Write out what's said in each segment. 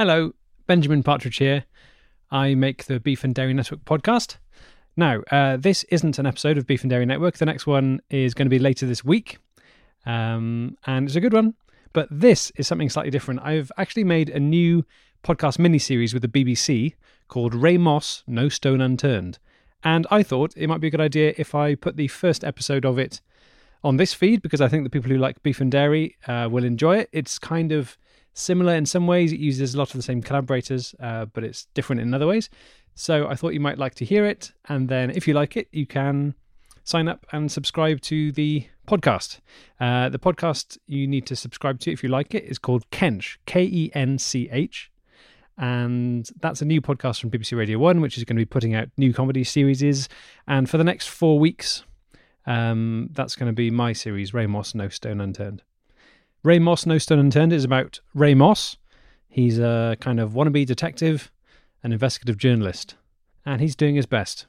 Hello, Benjamin Partridge here. I make the Beef and Dairy Network podcast. Now, uh, this isn't an episode of Beef and Dairy Network. The next one is going to be later this week, um, and it's a good one. But this is something slightly different. I've actually made a new podcast mini series with the BBC called Ray Moss No Stone Unturned. And I thought it might be a good idea if I put the first episode of it on this feed because I think the people who like beef and dairy uh, will enjoy it. It's kind of similar in some ways. It uses a lot of the same collaborators, uh, but it's different in other ways. So I thought you might like to hear it. And then if you like it, you can sign up and subscribe to the podcast. Uh, the podcast you need to subscribe to if you like it is called Kench, K E N C H. And that's a new podcast from BBC Radio 1, which is going to be putting out new comedy series. And for the next four weeks, um, that's going to be my series, Ray Moss, No Stone Unturned. Ray Moss, No Stone Unturned is about Ray Moss. He's a kind of wannabe detective, an investigative journalist, and he's doing his best.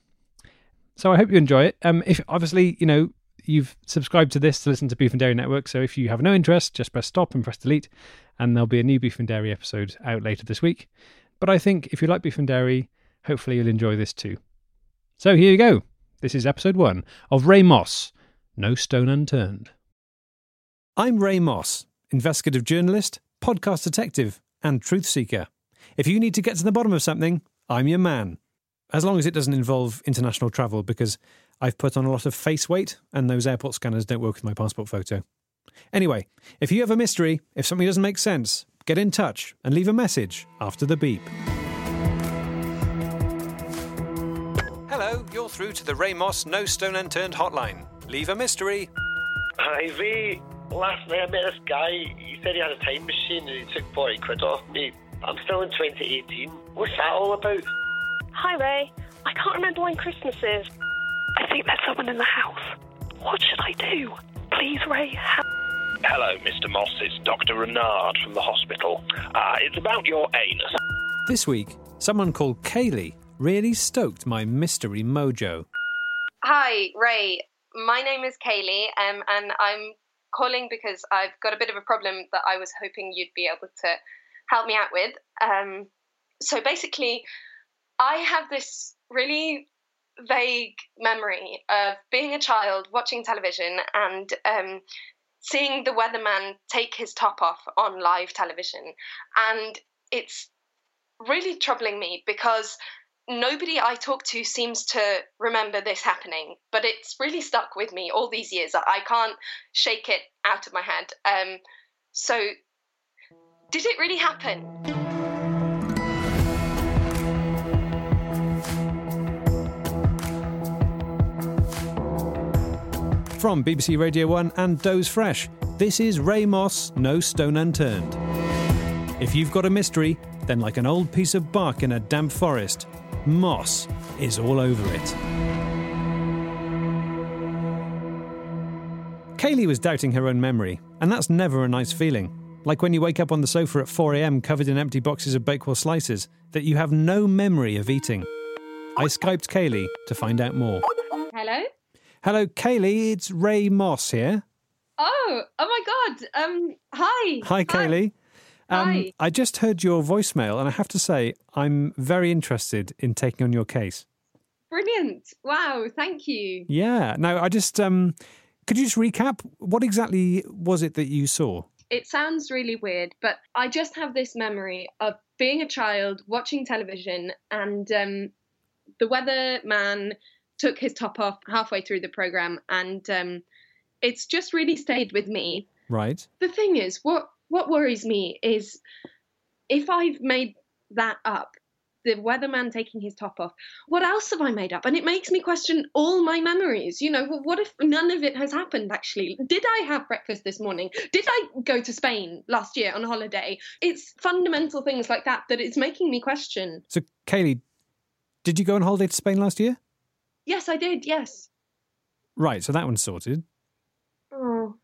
So I hope you enjoy it. Um, if obviously you know you've subscribed to this to listen to Beef and Dairy Network, so if you have no interest, just press stop and press delete, and there'll be a new Beef and Dairy episode out later this week. But I think if you like Beef and Dairy, hopefully you'll enjoy this too. So here you go. This is episode one of Ray Moss, No Stone Unturned. I'm Ray Moss, investigative journalist, podcast detective, and truth seeker. If you need to get to the bottom of something, I'm your man. As long as it doesn't involve international travel, because I've put on a lot of face weight and those airport scanners don't work with my passport photo. Anyway, if you have a mystery, if something doesn't make sense, get in touch and leave a message after the beep. Hello, you're through to the Ray Moss No Stone Unturned hotline. Leave a mystery. Hi, Ray. Last night I met this guy. He said he had a time machine and he took 40 quid off me. I'm still in 2018. What's that all about? Hi, Ray. I can't remember when Christmas is. I think there's someone in the house. What should I do? Please, Ray. Help. Hello, Mr. Moss. It's Dr. Renard from the hospital. Uh, it's about your anus. This week, someone called Kaylee really stoked my mystery mojo. Hi, Ray. My name is Kaylee, um, and I'm calling because I've got a bit of a problem that I was hoping you'd be able to help me out with. Um, so basically, I have this really vague memory of being a child watching television and um, seeing the weatherman take his top off on live television. And it's really troubling me because nobody I talk to seems to remember this happening, but it's really stuck with me all these years. I can't shake it out of my head. Um, so, did it really happen? From BBC Radio 1 and Doze Fresh, this is Ray Moss, No Stone Unturned. If you've got a mystery, then like an old piece of bark in a damp forest, moss is all over it. Kaylee was doubting her own memory, and that's never a nice feeling. Like when you wake up on the sofa at 4am covered in empty boxes of Bakewell slices that you have no memory of eating. I Skyped Kaylee to find out more. Hello? Hello, Kaylee, it's Ray Moss here. Oh, oh my god. Um hi. Hi, Kaylee. Um, Hi. I just heard your voicemail, and I have to say, I'm very interested in taking on your case. Brilliant. Wow, thank you. Yeah. Now, I just um, could you just recap what exactly was it that you saw? It sounds really weird, but I just have this memory of being a child watching television and um the weatherman took his top off halfway through the program and um it's just really stayed with me. Right. The thing is, what what worries me is if I've made that up, the weatherman taking his top off, what else have I made up? And it makes me question all my memories. You know, well, what if none of it has happened actually? Did I have breakfast this morning? Did I go to Spain last year on holiday? It's fundamental things like that that it's making me question. So, Kaylee, did you go on holiday to Spain last year? Yes, I did, yes. Right. So that one's sorted. Oh,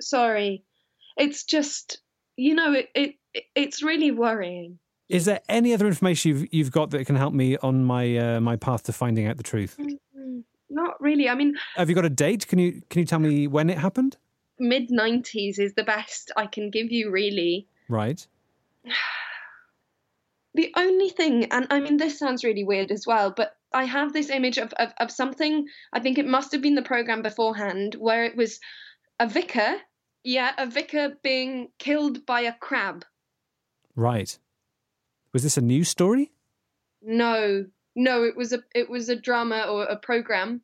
sorry. It's just, you know, it, it it's really worrying. Is there any other information you've you've got that can help me on my uh, my path to finding out the truth? Mm, Not really. I mean, Have you got a date? Can you can you tell me when it happened? mid 90s is the best I can give you, really. Right. The only thing, and I mean, this sounds really weird as well, but I have this image of, of, of something, I think it must have been the program beforehand, where it was a vicar, yeah, a vicar being killed by a crab. Right. Was this a news story? No, no, it was a it was a drama or a program,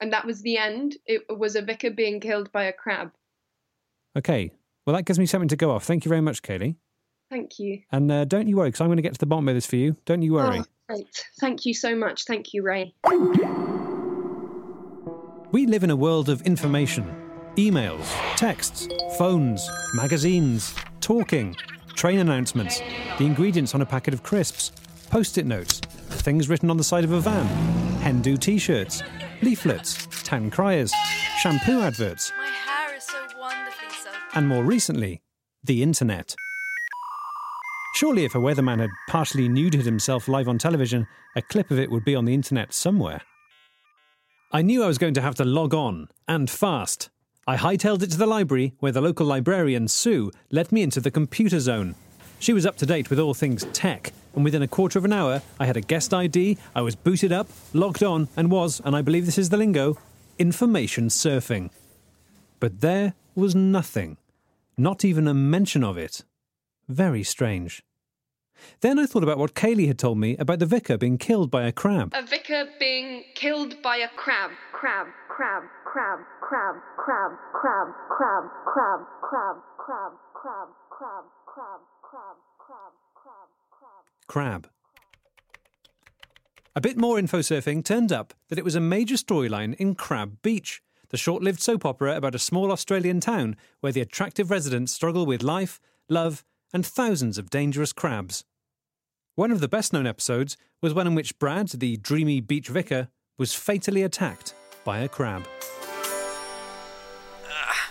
and that was the end. It was a vicar being killed by a crab. Okay. Well, that gives me something to go off. Thank you very much, Kaylee. Thank you. And uh, don't you worry, because I'm going to get to the bottom of this for you. Don't you worry. Oh, great. Thank you so much. Thank you, Ray. We live in a world of information emails, texts, phones, magazines, talking, train announcements, the ingredients on a packet of crisps, post it notes, things written on the side of a van, Hendu t shirts, leaflets, town criers, shampoo adverts, My hair is so and more recently, the internet. Surely, if a weatherman had partially nuded himself live on television, a clip of it would be on the internet somewhere. I knew I was going to have to log on, and fast. I hightailed it to the library, where the local librarian, Sue, let me into the computer zone. She was up to date with all things tech, and within a quarter of an hour, I had a guest ID, I was booted up, logged on, and was, and I believe this is the lingo, information surfing. But there was nothing. Not even a mention of it. Very strange. Then I thought about what Kaylee had told me about the vicar being killed by a crab. A vicar being killed by a crab. Crab, crab, crab, crab, crab, crab, crab, crab, crab, crab, crab, crab, crab, crab, crab, crab, crab. Crab. A bit more info surfing turned up that it was a major storyline in Crab Beach, the short lived soap opera about a small Australian town where the attractive residents struggle with life, love, and thousands of dangerous crabs. One of the best known episodes was one in which Brad, the dreamy beach vicar, was fatally attacked by a crab. Ah,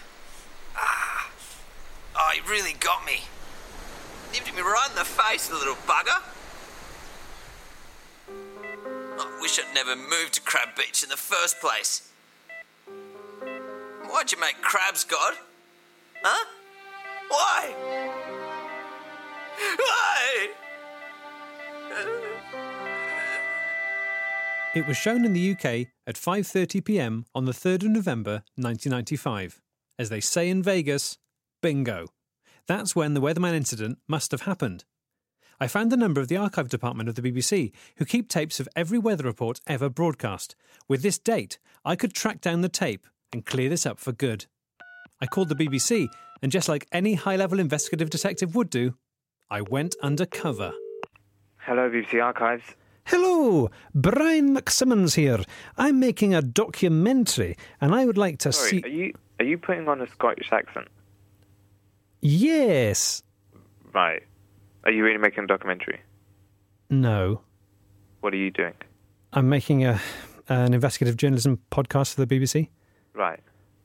ah, ah, oh, he really got me. Nipped me right in the face, the little bugger. I wish I'd never moved to Crab Beach in the first place. Why'd you make crabs, God? Huh? Why? Why? It was shown in the UK at 5:30 p.m. on the 3rd of November 1995. As they say in Vegas, bingo. That's when the Weatherman incident must have happened. I found the number of the archive department of the BBC, who keep tapes of every weather report ever broadcast. With this date, I could track down the tape and clear this up for good. I called the BBC, and just like any high level investigative detective would do, I went undercover. Hello, BBC Archives. Hello, Brian McSimmons here. I'm making a documentary and I would like to Sorry, see. are you are you putting on a Scottish accent? Yes. Right. Are you really making a documentary? No. What are you doing? I'm making a an investigative journalism podcast for the BBC. Right.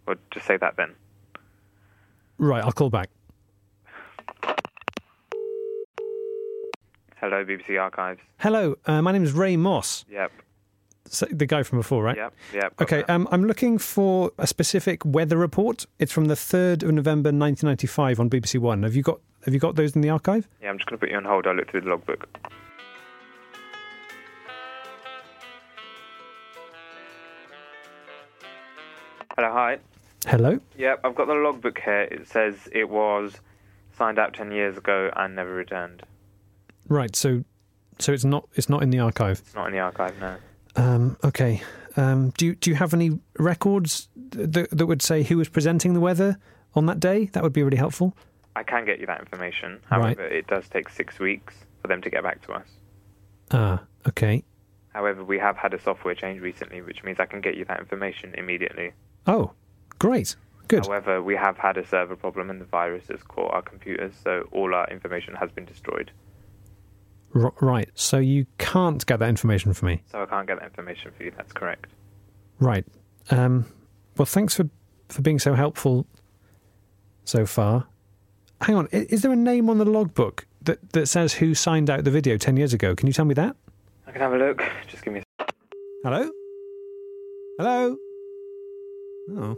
Well, just say that then. Right, I'll call back. Hello, BBC Archives. Hello, uh, my name is Ray Moss, Yep. so the guy from before, right? Yep. Yep. Okay, um, I'm looking for a specific weather report. It's from the 3rd of November 1995 on BBC One. Have you got Have you got those in the archive? yeah, I'm just going to put you on hold. I'll look through the logbook. Hello, hi. Hello. Yep, I've got the logbook here. It says it was signed out 10 years ago and never returned. Right, so so it's not it's not in the archive. It's not in the archive now. Um, okay. Um, do you do you have any records that that would say who was presenting the weather on that day? That would be really helpful. I can get you that information. Right. However, it does take six weeks for them to get back to us. Ah, okay. However, we have had a software change recently, which means I can get you that information immediately. Oh, great. Good. However, we have had a server problem and the virus has caught our computers, so all our information has been destroyed. R- right. So you can't get that information for me. So I can't get that information for you. That's correct. Right. Um, well, thanks for for being so helpful so far. Hang on. i- Is there a name on the logbook that that says who signed out the video ten years ago? Can you tell me that? I can have a look. Just give me a Hello. Hello. Oh.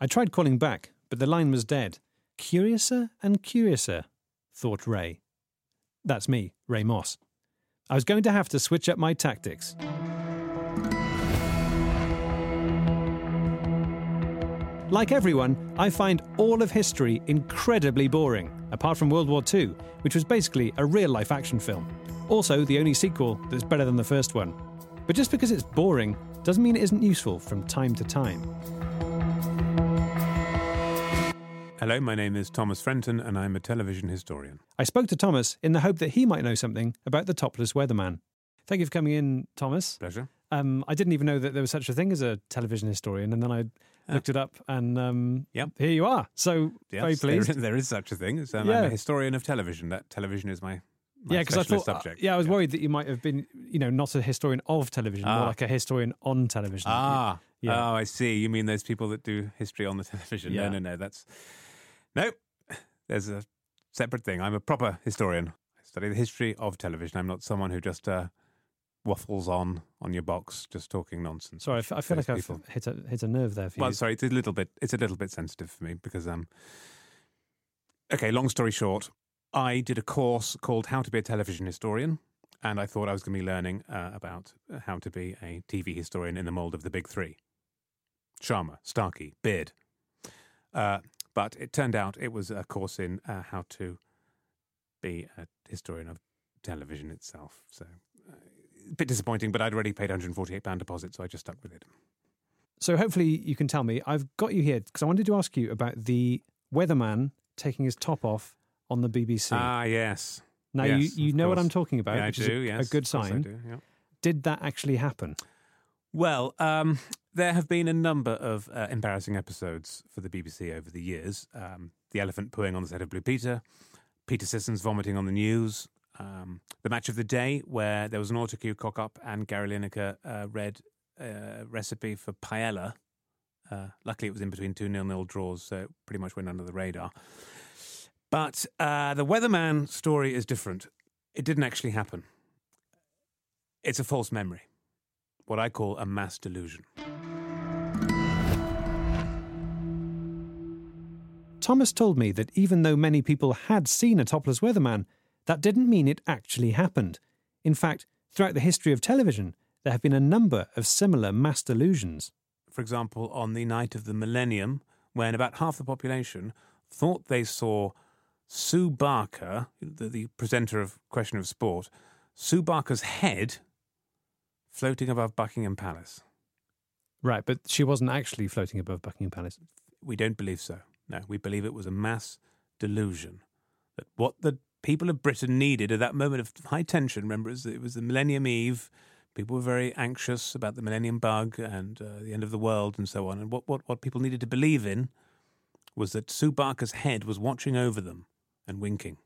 I tried calling back, but the line was dead. Curiouser and curiouser, thought Ray. That's me, Ray Moss. I was going to have to switch up my tactics. Like everyone, I find all of history incredibly boring, apart from World War II, which was basically a real life action film. Also, the only sequel that's better than the first one. But just because it's boring doesn't mean it isn't useful from time to time. Hello, my name is Thomas Frenton, and I'm a television historian. I spoke to Thomas in the hope that he might know something about the topless weatherman. Thank you for coming in, Thomas. Pleasure. Um, I didn't even know that there was such a thing as a television historian, and then I looked it up, and um, Yep. here you are. So Yes, very pleased. is- there is such a thing. It's, um, I'm a historian of television. That television is my, my yeah, because I thought, uh, subject. yeah, I was worried that you might have been, you know, not a historian of television, more Ah. like a historian on television. Ah, Yeah. oh, I see. You mean those people that do history on the television? Yeah. No, no, no. That's no. There's a separate thing. I'm a proper historian. I study the history of television. I'm not someone who just uh, waffles on on your box, just talking nonsense. Sorry, I f- I feel like I've hit a hit a nerve there for Well, you. sorry, it's a little bit. It's a little bit sensitive for me because um. Okay, long story short, I did a course called How to Be a Television Historian, and I thought I was going to be learning uh, about how to be a TV historian in the mold of the big three: Schama, Starkey, Beard. Uh, but it turned out it was a course in uh, how to be a historian of television itself. So. Uh, a bit disappointing, but I'd already paid £148 deposit, so I just stuck with it. So hopefully you can tell me. I've got you here because I wanted to ask you about the weatherman taking his top off on the BBC. Ah, yes. now yes, you, you know what. I'm talking about, Yeah, I which do, is a, yes, a good course sign. do, yeah. Did that actually happen? Well, um, there have been a number of uh, embarrassing episodes for the BBC over the years. Um, the elephant pooing on the set of Blue Peter, Peter Sissons vomiting on the news, um, the match of the day where there was an autocue cock up and Gary Lineker uh, read a recipe for paella. Uh, luckily, it was in between two nil-nil draws, so it pretty much went under the radar. But uh, the weatherman story is different. It didn't actually happen. It's a false memory what I call a mass delusion. Thomas told me that even though many people had seen a topless weatherman, that didn't mean it actually happened. In fact, throughout the history of television, there have been a number of similar mass delusions. For example, on the night of the millennium, when about half the population thought they saw Sue Barker, the, the presenter of Question of Sport, Sue Barker's head floating above Buckingham Palace. Right, but she wasn't actually floating above Buckingham Palace. We don't believe so. No, we believe it was a mass delusion. That what the people of Britain needed at that moment of high tension, remember, it was, the Millennium Eve. People were very anxious about the Millennium Bug and uh, the end of the world and so on. And what, what, what people needed to believe in was that Sue Barker's head was watching over them and winking.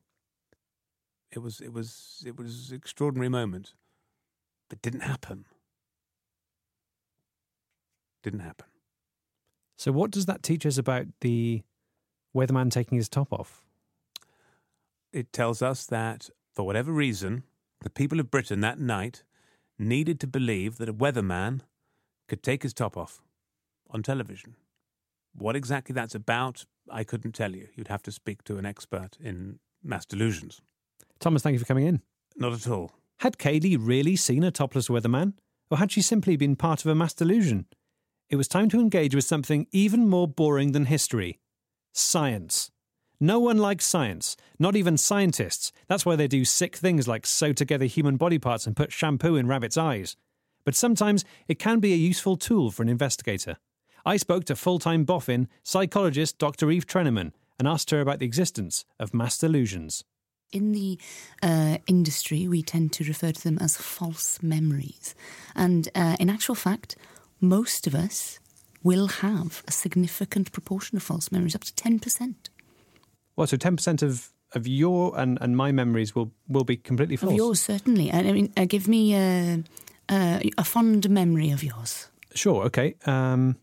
It was, it was, it was an extraordinary moment, but didn't happen. Didn't happen. So, what does that teach us about the weatherman taking his top off? it tells us that, for whatever reason, the people of Britain that night needed to believe that a weatherman could take his top off on television. What exactly that's about, I couldn't tell you. You'd have to speak to an expert in mass delusions. Thomas, thank you for coming in. Not at all. Had Kaylee really seen a topless weatherman? Or had she simply been part of a mass delusion? It was time to engage with something even more boring than history science. No one likes science, not even scientists. That's why they do sick things like sew together human body parts and put shampoo in rabbits' eyes. But sometimes it can be a useful tool for an investigator. I spoke to full time boffin psychologist Dr. Eve Treneman and asked her about the existence of mass delusions. In the uh, industry, we tend to refer to them as false memories. And uh, in actual fact, most of us will have a significant proportion of false memories, up to 10%. Well, so 10% of, of your and, and my memories will, will be completely false. Of yours, certainly. I mean, uh, give me uh, uh, a fond memory of yours. Sure. Okay. Um,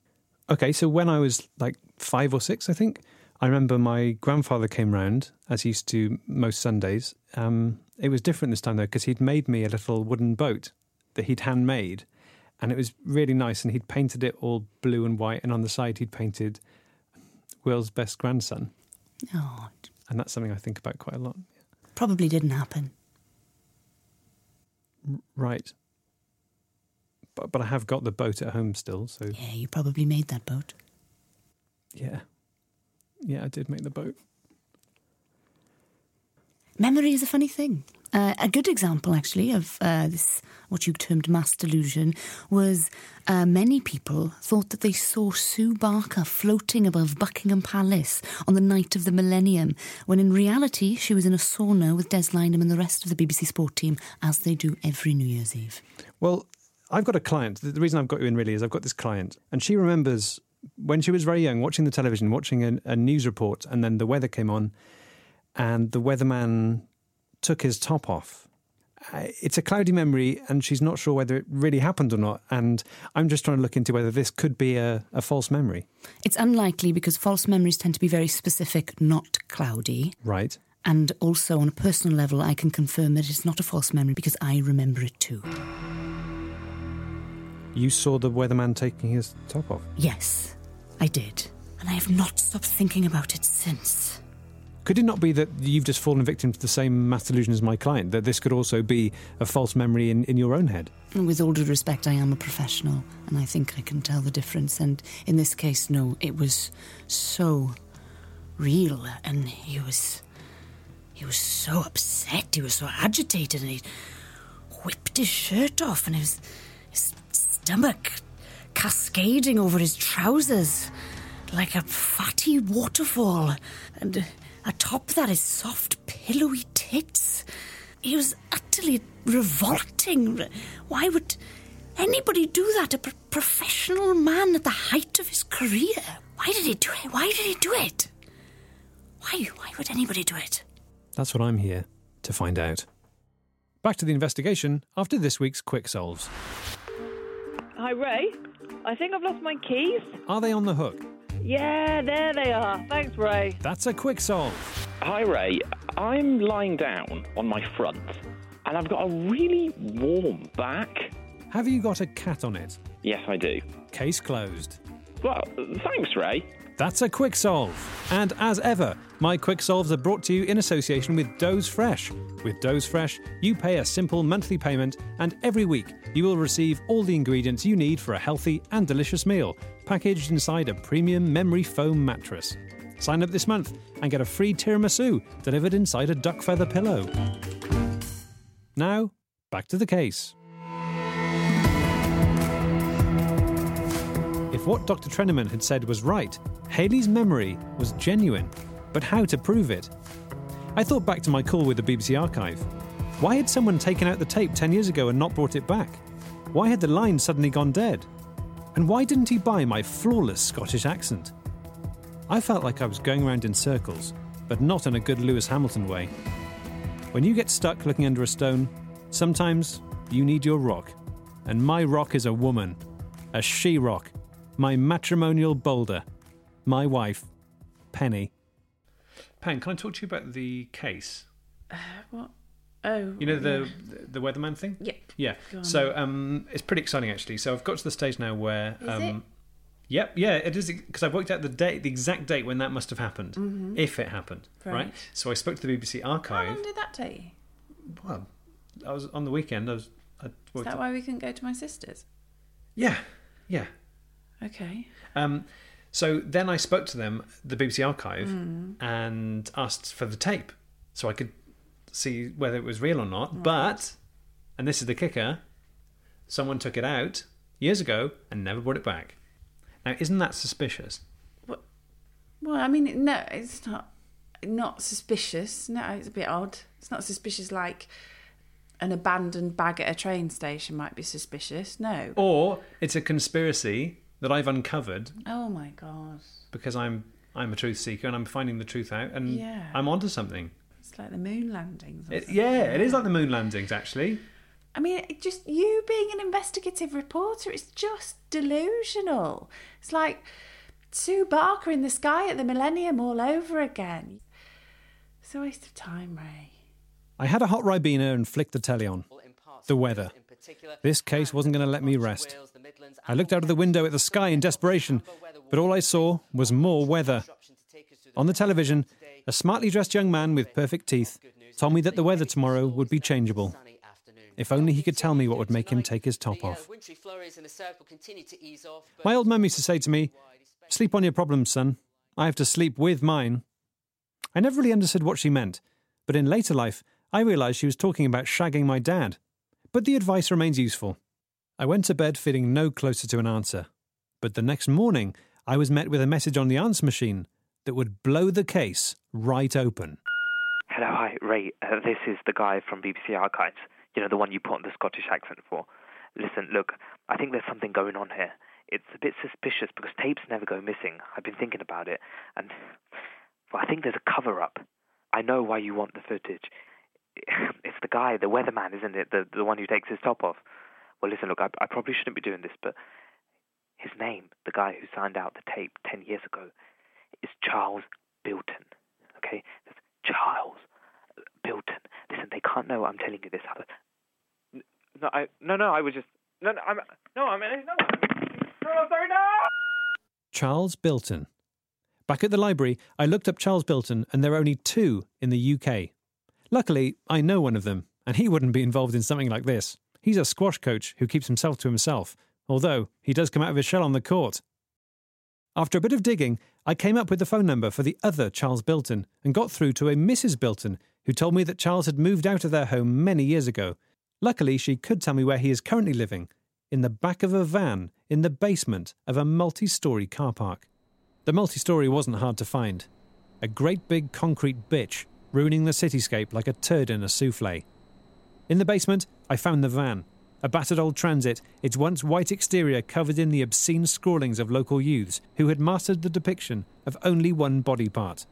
okay. So when I was like five or six, I think I remember my grandfather came round as he used to most Sundays. Um, it was different this time though because he'd made me a little wooden boat that he'd handmade, and it was really nice. And he'd painted it all blue and white, and on the side he'd painted Will's best grandson, Oh, and that's something I think about quite a lot. probably didn't happen. Right. But, but I have got the boat at home still, so Yeah, you probably made that boat. yeah. Yeah, I did make the boat. Memory is a funny thing. Uh, a good example, actually, of uh, this, what you termed mass delusion, was uh, many people thought that they saw Sue Barker floating above Buckingham Palace on the night of the millennium, when in reality she was in a sauna with Des Lynam and the rest of the BBC Sport team, as they do every New Year's Eve. Well, I've got a client. The reason I've got you in really is I've got this client, and she remembers when she was very young watching the television, watching a, a news report, and then the weather came on, and the weatherman took his top off. Uh, It's a cloudy memory, and she's not sure whether it really happened or not. And I'm just trying to look into whether this could be a, a false memory. It's unlikely because false memories tend to be very specific, not cloudy. Right. And also, on a personal level, I can confirm that it's not a false memory because I remember it too. You saw the weatherman taking his top off. Yes, I did. And I have not stopped thinking about it since. Could it not be that you've just fallen victim to the same mass delusion as my client? That this could also be a false memory in, in your own head? With all due respect, I am a professional, and I think I can tell the difference. And in this case, no, it was so real, and he was. He was so upset, he was so agitated, and he whipped his shirt off, and his, his stomach cascading over his trousers like a fatty waterfall. And atop that, his soft, pillowy tits. He was utterly revolting. Why would anybody do that? A pro- professional man at the height of his career. Why did he do it? Why did he do it? Why? Why would anybody do it? That's what I'm here to find out. Back to the investigation after this week's Quick Solves. Hi, Ray. I think I've lost my keys. Are they on the hook? Yeah, there they are. Thanks, Ray. That's a quick solve. Hi, Ray. I'm lying down on my front, and I've got a really warm back. Have you got a cat on it? Yes, I do. Case closed. Well, thanks, Ray. That's a quick solve. And as ever, my quick solves are brought to you in association with Doze Fresh. With Doze Fresh, you pay a simple monthly payment, and every week you will receive all the ingredients you need for a healthy and delicious meal, packaged inside a premium memory foam mattress. Sign up this month and get a free tiramisu delivered inside a duck feather pillow. Now, back to the case. If what Dr. Treneman had said was right, Haley's memory was genuine. But how to prove it? I thought back to my call with the BBC archive. Why had someone taken out the tape 10 years ago and not brought it back? Why had the line suddenly gone dead? And why didn't he buy my flawless Scottish accent? I felt like I was going around in circles, but not in a good Lewis Hamilton way. When you get stuck looking under a stone, sometimes you need your rock. And my rock is a woman, a she rock, my matrimonial boulder, my wife, Penny. Pen, can I talk to you about the case? What? Oh. You know the yeah. the weatherman thing? Yeah. Yeah. So um, it's pretty exciting actually. So I've got to the stage now where Is um, it? Yep, yeah, it is because I've worked out the date, the exact date when that must have happened, Mhm. if it happened, right. Right. So I spoke to the BBC How archive. long did that take you? Well, I was on the weekend. I was. I Is worked that why we couldn't go to my sister's? Yeah, yeah. Okay. Um, so then I spoke to them, the BBC archive, Mm. and asked for the tape so I could see whether it was real or not. Right. But, and this is the kicker, someone took it out years ago and never brought it back. Now, isn't that suspicious? Well, I mean, no, it's not not suspicious. No, it's a bit odd. It's not suspicious like an abandoned bag at a train station might be suspicious. No. Or it's a conspiracy that I've uncovered Oh my god. because I'm I'm a truth seeker and I'm finding the truth out and Yeah. I'm onto something. It's like the moon landings. Or It, yeah, it is like the moon landings actually. I mean, just you being an investigative reporter, it's just delusional. It's like Sue Barker in the sky at the Millennium all over again. It's a waste of time, Ray. I had a hot Ribena and flicked the telly on. The weather. This case wasn't going to let me rest. I looked out of the window at the sky in desperation, but all I saw was more weather. On the television, a smartly dressed young man with perfect teeth told me that the weather tomorrow would be changeable. If only he could tell me what would make him take his top off. Wintry flurries in the circle continue to ease off. My old mum used to say to me, Sleep on your problems, son. I have to sleep with mine. I never really understood what she meant, but in later life, I realised she was talking about shagging my dad. But the advice remains useful. I went to bed feeling no closer to an answer. But the next morning, I was met with a message on the answer machine that would blow the case right open. Hello, hi, Ray. Uh, this is the guy from BBC Archives. You know, the one you put on the Scottish accent for. Listen, look, I think there's something going on here. It's a bit suspicious because tapes never go missing. I've been thinking about it, and well, I think there's a cover up. I know why you want the footage. It's the guy, the weatherman, isn't it? The the one who takes his top off. Well, listen, look, I, I probably shouldn't be doing this, but his name, the guy who signed out the tape ten years ago, is Charles Bilton. Okay, That's Charles Bilton. Listen, they can't know I'm telling you this. Other... No, I no no. I was just no no. I'm no. I mean no. No, sorry, no. Charles Bilton. Back at the library, I looked up Charles Bilton, and there are only two in the UK. Luckily, I know one of them, and he wouldn't be involved in something like this. He's a squash coach who keeps himself to himself, although he does come out of his shell on the court. After a bit of digging, I came up with the phone number for the other Charles Bilton and got through to a Mrs. Bilton who told me that Charles had moved out of their home many years ago. Luckily, she could tell me where he is currently living in the back of a van in the basement of a multi story car park. The multi story wasn't hard to find. A great big concrete bitch, ruining the cityscape like a turd in a souffle. In the basement, I found the van. A battered old transit, its once white exterior covered in the obscene scrawlings of local youths who had mastered the depiction of only one body part.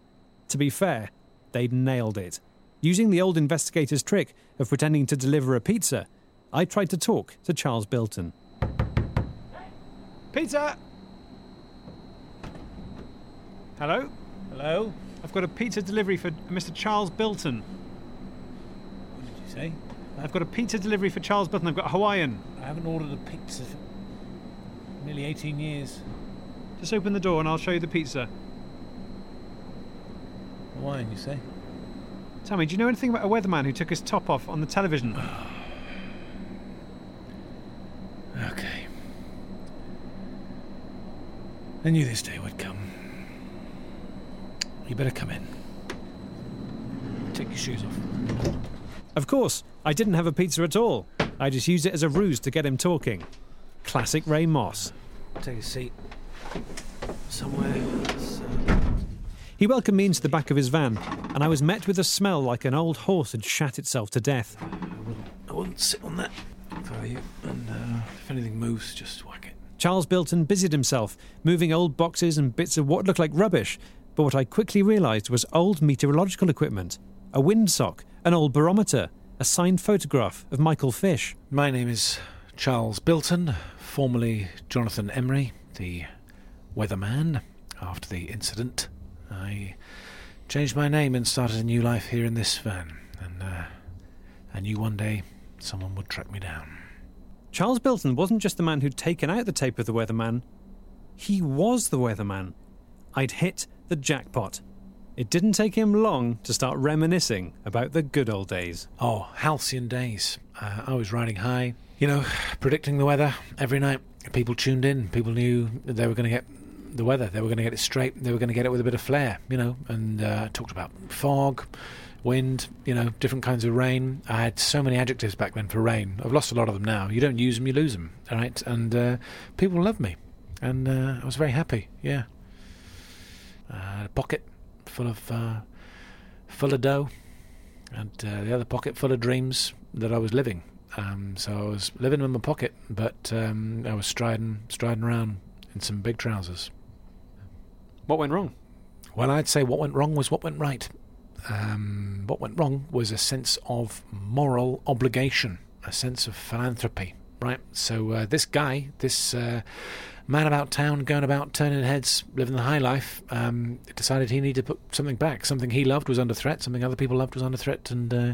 To be fair, they'd nailed it. Using the old investigator's trick of pretending to deliver a pizza, I tried to talk to Charles Bilton. Pizza! Hello? Hello? I've got a pizza delivery for Mr. Charles Bilton. What did you say? I've got a pizza delivery for Charles Bilton. I've got Hawaiian. I haven't ordered a pizza for nearly 18 years. Just open the door and I'll show you the pizza. Hawaiian, you say? Tell me, do you know anything about a weatherman who took his top off on the television? Okay. I knew this day would come. You better come in. Take your shoes off. Of course, I didn't have a pizza at all. I just used it as a ruse to get him talking. Classic Ray Moss. Take a seat. Somewhere. uh, He welcomed me into the back of his van, and I was met with a smell like an old horse had shat itself to death. I wouldn't sit on that if I were you. And uh, if anything moves, just whack it. Charles Bilton busied himself, moving old boxes and bits of what looked like rubbish, but what I quickly realised was old meteorological equipment a windsock, an old barometer, a signed photograph of Michael Fish. My name is Charles Bilton, formerly Jonathan Emery, the weatherman. After the incident, I changed my name and started a new life here in this van. And uh, I knew one day someone would track me down. Charles Bilton wasn't just the man who'd taken out the tape of the weatherman, he was the weatherman. I'd hit the jackpot. It didn't take him long to start reminiscing about the good old days. Oh, halcyon days. Uh, I was riding high, you know, predicting the weather every night. People tuned in. People knew they were going to get the weather. They were going to get it straight. They were going to get it with a bit of flair, you know, and uh, talked about fog, wind, you know, different kinds of rain. I had so many adjectives back then for rain. I've lost a lot of them now. You don't use them, you lose them, all right? And uh, people love me. And uh, I was very happy, yeah. Uh, a pocket full of uh, full of dough, and uh, the other pocket full of dreams that I was living. Um, so I was living in my pocket, but um, I was striding striding around in some big trousers. What went wrong? Well, I'd say what went wrong was what went right. Um, what went wrong was a sense of moral obligation, a sense of philanthropy, right? So uh, this guy, this uh, man about town, going about turning heads, living the high life, um, decided he needed to put something back. Something he loved was under threat. Something other people loved was under threat. And uh,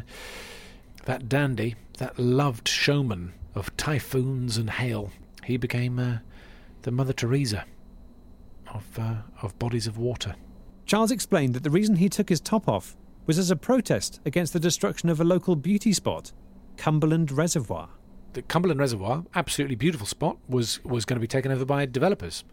that dandy, that loved showman of typhoons and hail, he became uh, the Mother Teresa of uh, of bodies of water. Charles explained that the reason he took his top off was as a protest against the destruction of a local beauty spot. Cumberland Reservoir. The Cumberland Reservoir, absolutely beautiful spot, was was going to be taken over by developers.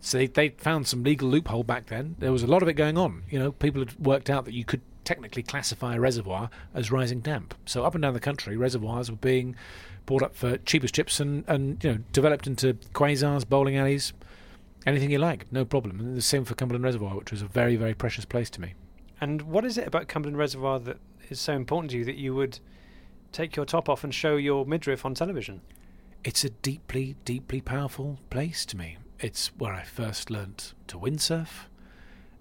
So they they found some legal loophole back then. There was a lot of it going on. You know, people had worked out that you could technically classify a reservoir as rising damp. So up and down the country, reservoirs were being bought up for cheapest chips and, and you know developed into quasars, bowling alleys, anything you like, no problem. And the same for Cumberland Reservoir, which was a very very precious place to me. And what is it about Cumberland Reservoir that is so important to you that you would take your top off and show your midriff on television? It's a deeply, deeply powerful place to me. It's where I first learnt to windsurf.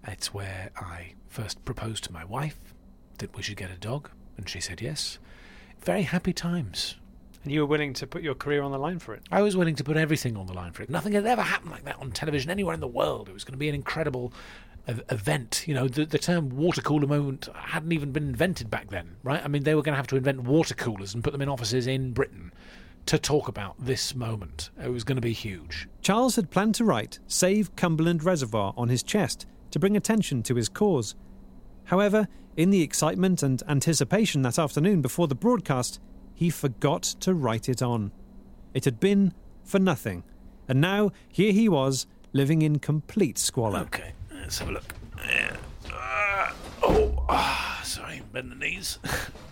It's where I first proposed to my wife that we should get a dog, and she said yes. Very happy times. And you were willing to put your career on the line for it? I was willing to put everything on the line for it. Nothing had ever happened like that on television anywhere in the world. It was going to be an incredible event. You know, the, the term water cooler moment hadn't even been invented back then, right? I mean, they were going to have to invent water coolers and put them in offices in Britain to talk about this moment. It was going to be huge. Charles had planned to write Save Cumberland Reservoir on his chest to bring attention to his cause. However, in the excitement and anticipation that afternoon before the broadcast, he forgot to write it on. It had been for nothing, and now here he was, living in complete squalor. Okay, let's have a look. Yeah. Ah, oh, ah, sorry, bend the knees.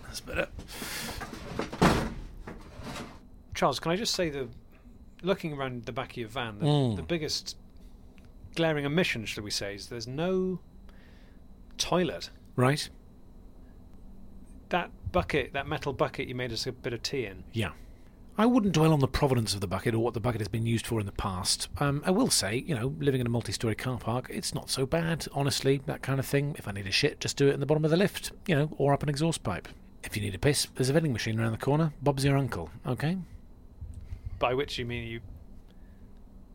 That's better. Charles, can I just say the looking around the back of your van, the, Mm. the biggest glaring omission, shall we say, is there's no toilet. Right? That bucket, that metal bucket you made us a bit of tea in. Yeah. I wouldn't dwell on the provenance of the bucket or what the bucket has been used for in the past. Um, I will say, you know, living in a multi story car park, it's not so bad, honestly, that kind of thing. If I need a shit, just do it in the bottom of the lift, you know, or up an exhaust pipe. If you need a piss, there's a vending machine around the corner. Bob's your uncle, okay? By which you mean you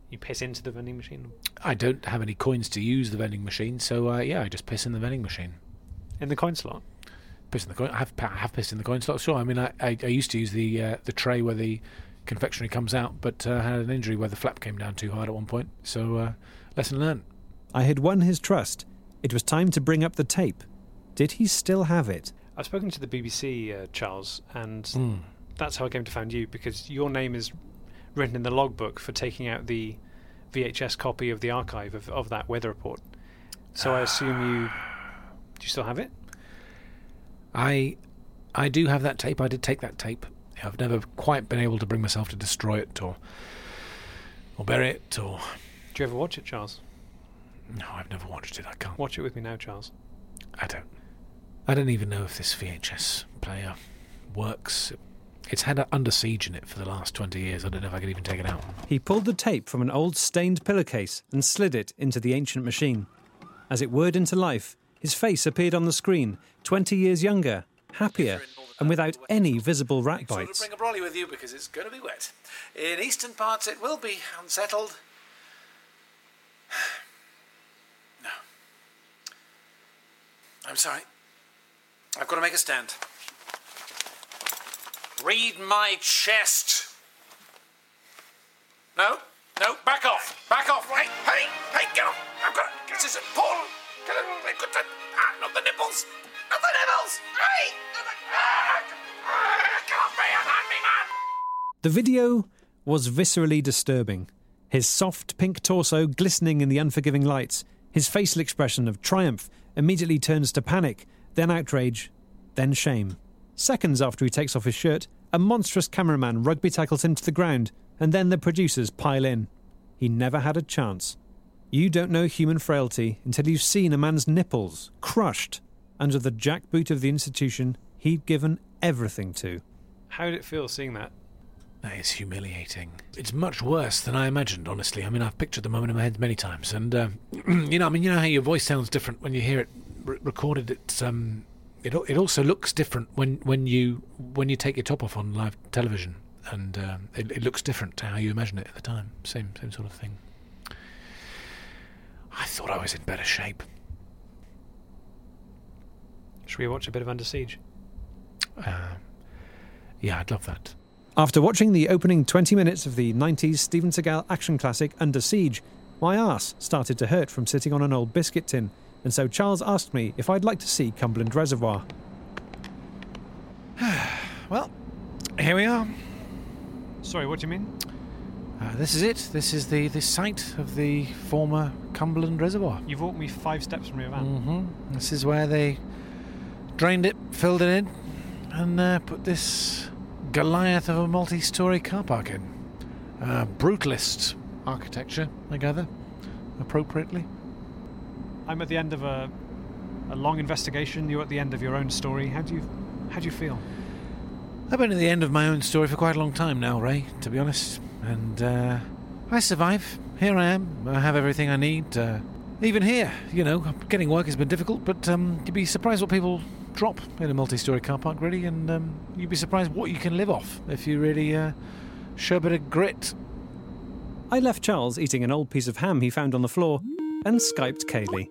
you piss into the vending machine I don't have any coins to use the vending machine, so uh, yeah, I just piss in the vending machine. in the coin slot. Piss in the coin. I have, I have pissed in the coin slot. Sure. I mean, I, I, I used to use the uh, the tray where the confectionery comes out, but uh, had an injury where the flap came down too hard at one point. So uh, lesson learned. I had won his trust. It was time to bring up the tape. Did he still have it? I've spoken to the BBC, uh, Charles, and Mm. that's how I came to find you because your name is written in the logbook for taking out the VHS copy of the archive of, of that weather report. So I assume you. Do you still have it? I I do have that tape. I did take that tape. I've never quite been able to bring myself to destroy it or or bury it or. Do you ever watch it, Charles? No, I've never watched it. I can't. Watch it with me now, Charles. I don't. I don't even know if this VHS player works. It's had a Under Siege in it for the last 20 years. I don't know if I could even take it out. He pulled the tape from an old stained pillowcase and slid it into the ancient machine. As it whirred into life, his face appeared on the screen, 20 years younger, happier, and without any visible rat bites. bring a brolly with you because it's going to be wet. In eastern parts, it will be unsettled. No. I'm sorry. I've got to make a stand. Read my chest. No, no, back off, back off. Hey, hey, hey, get off. I've got this is Paul. Ah, not the nipples, not the nipples. The video was viscerally disturbing. His soft pink torso glistening in the unforgiving lights, his facial expression of triumph immediately turns to panic, then outrage, then shame. Seconds after he takes off his shirt, a monstrous cameraman rugby tackles him to the ground, and then the producers pile in. He never had a chance. You don't know human frailty until you've seen a man's nipples crushed under the jackboot of the institution he'd given everything to. How did it feel seeing that? That is humiliating. It's much worse than I imagined, honestly. I mean, I've pictured the moment in my head many times, and uh, you know, I mean, you know how your voice sounds different when you hear it re- recorded. It's um, it it also looks different when when you when you take your top off on live television, and um, it, it looks different to how you imagine it at the time. Same same sort of thing. I thought I was in better shape. Should we watch a bit of Under Siege? Uh, yeah, I'd love that. After watching the opening 20 minutes of the 90s Steven Seagal action classic Under Siege, my arse started to hurt from sitting on an old biscuit tin, and so Charles asked me if I'd like to see Cumberland Reservoir. Well, here we are. Sorry, what do you mean? Uh, this is it. This is the, the site of the former Cumberland Reservoir. You've walked me five steps from your van. hmm This is where they drained it, filled it in, and uh, put this Goliath of a multi story car park in. Uh, brutalist architecture, I gather, appropriately. I'm at the end of a a long investigation. You're at the end of your own story. How do you how do you feel? I've been at the end of my own story for quite a long time now, Ray, to be honest. And uh, I survive. Here I am. I have everything I need. Uh, even here, you know, getting work has been difficult, but um, you'd be surprised what people drop in a multi story car park, really. And um, you'd be surprised what you can live off if you really uh, show a bit of grit. I left Charles eating an old piece of ham he found on the floor and Skyped Kaylee.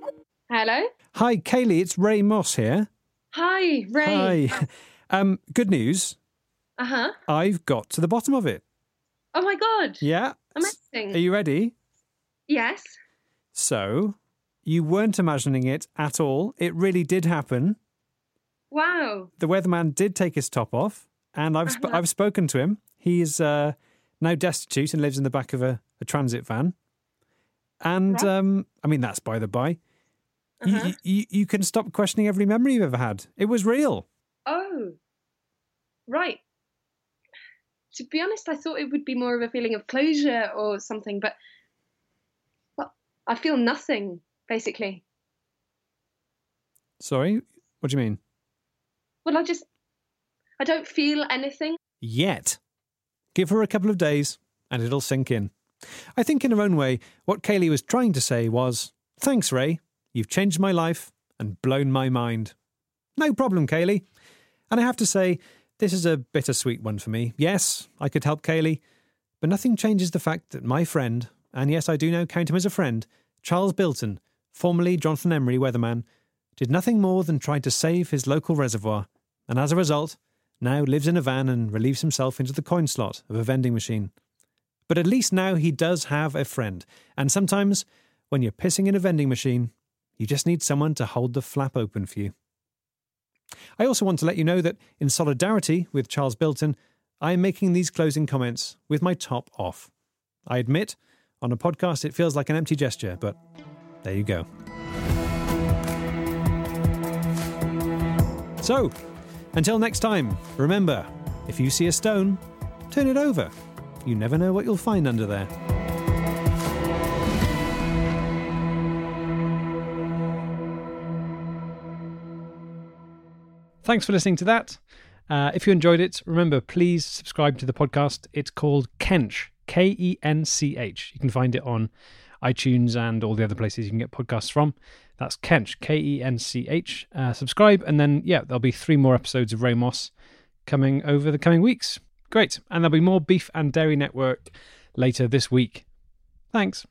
Hello? Hi, Kaylee, it's Ray Moss here. Hi, Ray. Hi. Um, good news. Uh huh. I've got to the bottom of it. Oh my god. Yeah. Amazing. Are you ready? Yes. So, you weren't imagining it at all. It really did happen. Wow. The weatherman did take his top off, and I've sp- Uh-huh. I've spoken to him. He's uh, now destitute and lives in the back of a, a transit van. And Right. um, I mean, that's by the by. Uh-huh. You, you, you can stop questioning every memory you've ever had. It was real. Oh. Right. To be honest, I thought it would be more of a feeling of closure or something, but well, I feel nothing, basically. Sorry, what do you mean? Well, I just I don't feel anything. Yet. Give her a couple of days and it'll sink in. I think, in her own way, what Kaylee was trying to say was Thanks, Ray. You've changed my life and blown my mind. No problem, Kaylee. And I have to say, this is a bittersweet one for me. Yes, I could help Kaylee, but nothing changes the fact that my friend, and yes, I do now count him as a friend, Charles Bilton, formerly Jonathan Emery weatherman, did nothing more than try to save his local reservoir, and as a result, now lives in a van and relieves himself into the coin slot of a vending machine. But at least now he does have a friend, and sometimes, when you're pissing in a vending machine, you just need someone to hold the flap open for you. I also want to let you know that, in solidarity with Charles Bilton, I am making these closing comments with my top off. I admit, on a podcast, it feels like an empty gesture, but there you go. So, until next time, remember if you see a stone, turn it over. You never know what you'll find under there. Thanks for listening to that. Uh, if you enjoyed it, remember, please subscribe to the podcast. It's called Kench, K E N C H. You can find it on iTunes and all the other places you can get podcasts from. That's Kench, K E N C H. Uh, subscribe, and then, yeah, there'll be three more episodes of Ray Moss coming over the coming weeks. Great. And there'll be more Beef and Dairy Network later this week. Thanks.